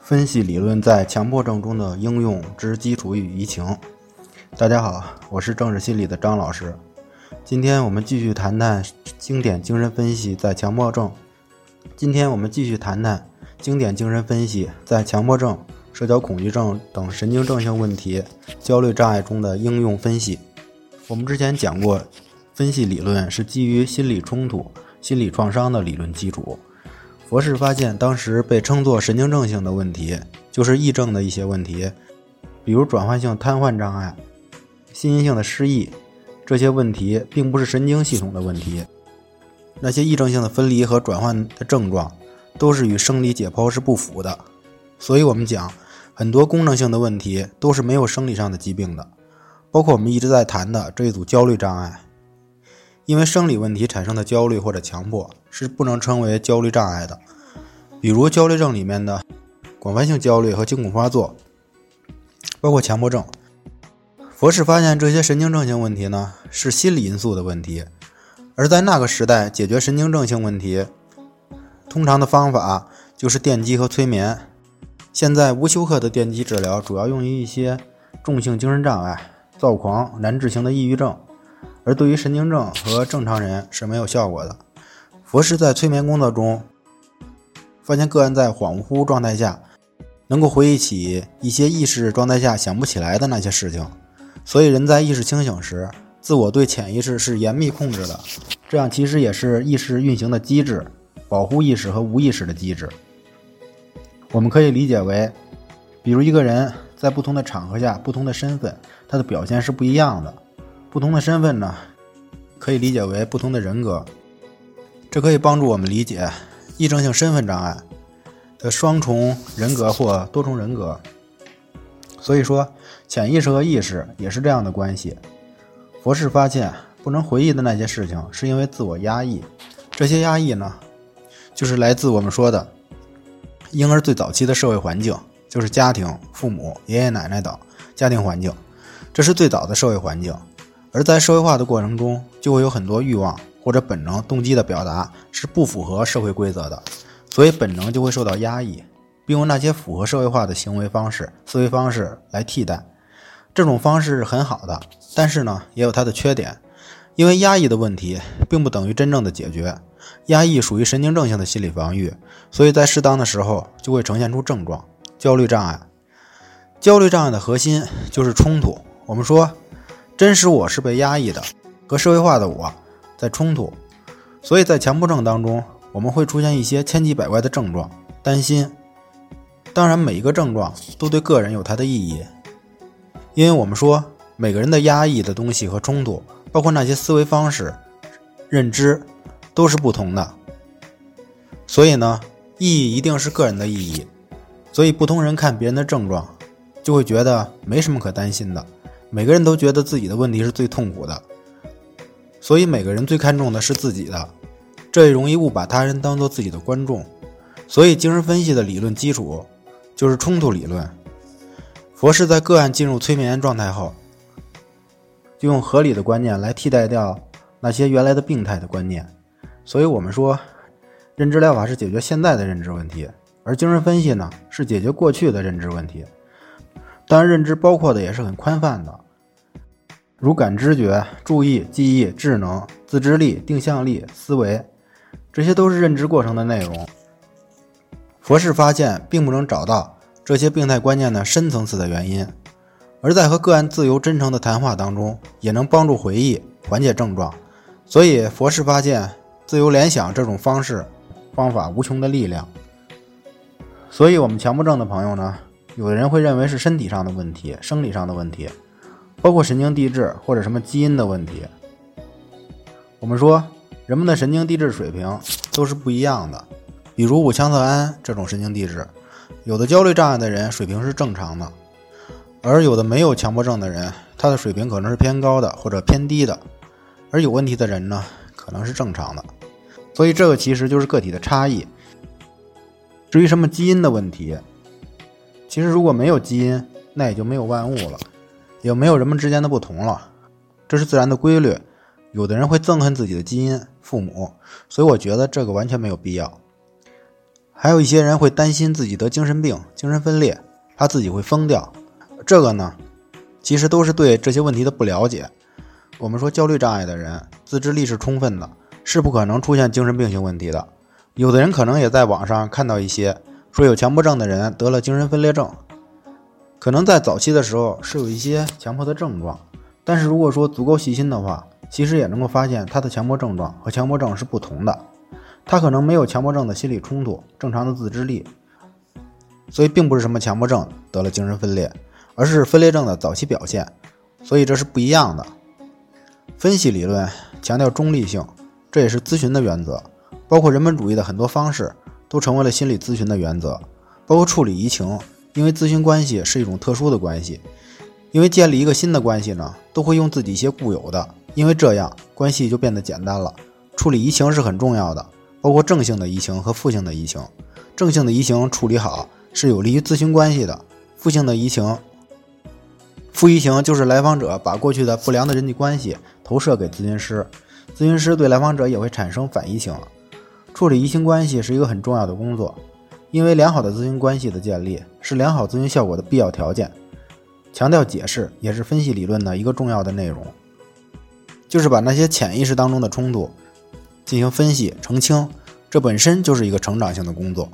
分析理论在强迫症中的应用之基础与移情。大家好，我是政治心理的张老师。今天我们继续谈谈经典精神分析在强迫症。今天我们继续谈谈经典精神分析在强迫症、社交恐惧症等神经症性问题、焦虑障碍中的应用分析。我们之前讲过，分析理论是基于心理冲突、心理创伤的理论基础。佛氏发现，当时被称作神经症性的问题，就是癔症的一些问题，比如转换性瘫痪障碍、心因性的失忆，这些问题并不是神经系统的问题。那些癔症性的分离和转换的症状，都是与生理解剖是不符的。所以，我们讲很多功能性的问题都是没有生理上的疾病的，包括我们一直在谈的这一组焦虑障碍。因为生理问题产生的焦虑或者强迫是不能称为焦虑障碍的，比如焦虑症里面的广泛性焦虑和惊恐发作，包括强迫症。佛氏发现这些神经症性问题呢是心理因素的问题，而在那个时代解决神经症性问题，通常的方法就是电击和催眠。现在无休克的电击治疗主要用于一些重性精神障碍、躁狂、难治型的抑郁症。而对于神经症和正常人是没有效果的。佛师在催眠工作中发现，个案在恍惚状态下能够回忆起一些意识状态下想不起来的那些事情。所以，人在意识清醒时，自我对潜意识是严密控制的，这样其实也是意识运行的机制，保护意识和无意识的机制。我们可以理解为，比如一个人在不同的场合下、不同的身份，他的表现是不一样的。不同的身份呢，可以理解为不同的人格，这可以帮助我们理解癔症性身份障碍的双重人格或多重人格。所以说，潜意识和意识也是这样的关系。博士发现，不能回忆的那些事情，是因为自我压抑。这些压抑呢，就是来自我们说的婴儿最早期的社会环境，就是家庭、父母、爷爷奶奶等家庭环境，这是最早的社会环境。而在社会化的过程中，就会有很多欲望或者本能动机的表达是不符合社会规则的，所以本能就会受到压抑，并用那些符合社会化的行为方式、思维方式来替代。这种方式是很好的，但是呢，也有它的缺点，因为压抑的问题并不等于真正的解决。压抑属于神经症性的心理防御，所以在适当的时候就会呈现出症状。焦虑障碍，焦虑障碍的核心就是冲突。我们说。真实我是被压抑的，和社会化的我在冲突，所以在强迫症当中，我们会出现一些千奇百怪的症状，担心。当然，每一个症状都对个人有它的意义，因为我们说每个人的压抑的东西和冲突，包括那些思维方式、认知，都是不同的。所以呢，意义一定是个人的意义，所以不同人看别人的症状，就会觉得没什么可担心的。每个人都觉得自己的问题是最痛苦的，所以每个人最看重的是自己的，这也容易误把他人当做自己的观众。所以，精神分析的理论基础就是冲突理论。佛是在个案进入催眠状态后，就用合理的观念来替代掉那些原来的病态的观念。所以我们说，认知疗法是解决现在的认知问题，而精神分析呢，是解决过去的认知问题。当然，认知包括的也是很宽泛的，如感知觉、注意、记忆、智能、自制力、定向力、思维，这些都是认知过程的内容。佛氏发现并不能找到这些病态观念的深层次的原因，而在和个案自由真诚的谈话当中，也能帮助回忆、缓解症状。所以，佛氏发现自由联想这种方式方法无穷的力量。所以，我们强迫症的朋友呢？有的人会认为是身体上的问题、生理上的问题，包括神经递质或者什么基因的问题。我们说，人们的神经递质水平都是不一样的。比如五羟色胺这种神经递质，有的焦虑障碍的人水平是正常的，而有的没有强迫症的人，他的水平可能是偏高的或者偏低的。而有问题的人呢，可能是正常的。所以这个其实就是个体的差异。至于什么基因的问题，其实，如果没有基因，那也就没有万物了，也没有人们之间的不同了。这是自然的规律。有的人会憎恨自己的基因、父母，所以我觉得这个完全没有必要。还有一些人会担心自己得精神病、精神分裂，怕自己会疯掉。这个呢，其实都是对这些问题的不了解。我们说焦虑障碍的人自制力是充分的，是不可能出现精神病性问题的。有的人可能也在网上看到一些说有强迫症的人得了精神分裂症，可能在早期的时候是有一些强迫的症状，但是如果说足够细心的话，其实也能够发现他的强迫症状和强迫症是不同的。他可能没有强迫症的心理冲突，正常的自制力，所以并不是什么强迫症得了精神分裂。而是分裂症的早期表现，所以这是不一样的。分析理论强调中立性，这也是咨询的原则。包括人本主义的很多方式都成为了心理咨询的原则。包括处理移情，因为咨询关系是一种特殊的关系，因为建立一个新的关系呢，都会用自己一些固有的，因为这样关系就变得简单了。处理移情是很重要的，包括正性的移情和负性的移情。正性的移情处理好是有利于咨询关系的，负性的移情。负移情就是来访者把过去的不良的人际关系投射给咨询师，咨询师对来访者也会产生反移情。处理移情关系是一个很重要的工作，因为良好的咨询关系的建立是良好咨询效果的必要条件。强调解释也是分析理论的一个重要的内容，就是把那些潜意识当中的冲突进行分析澄清，这本身就是一个成长性的工作。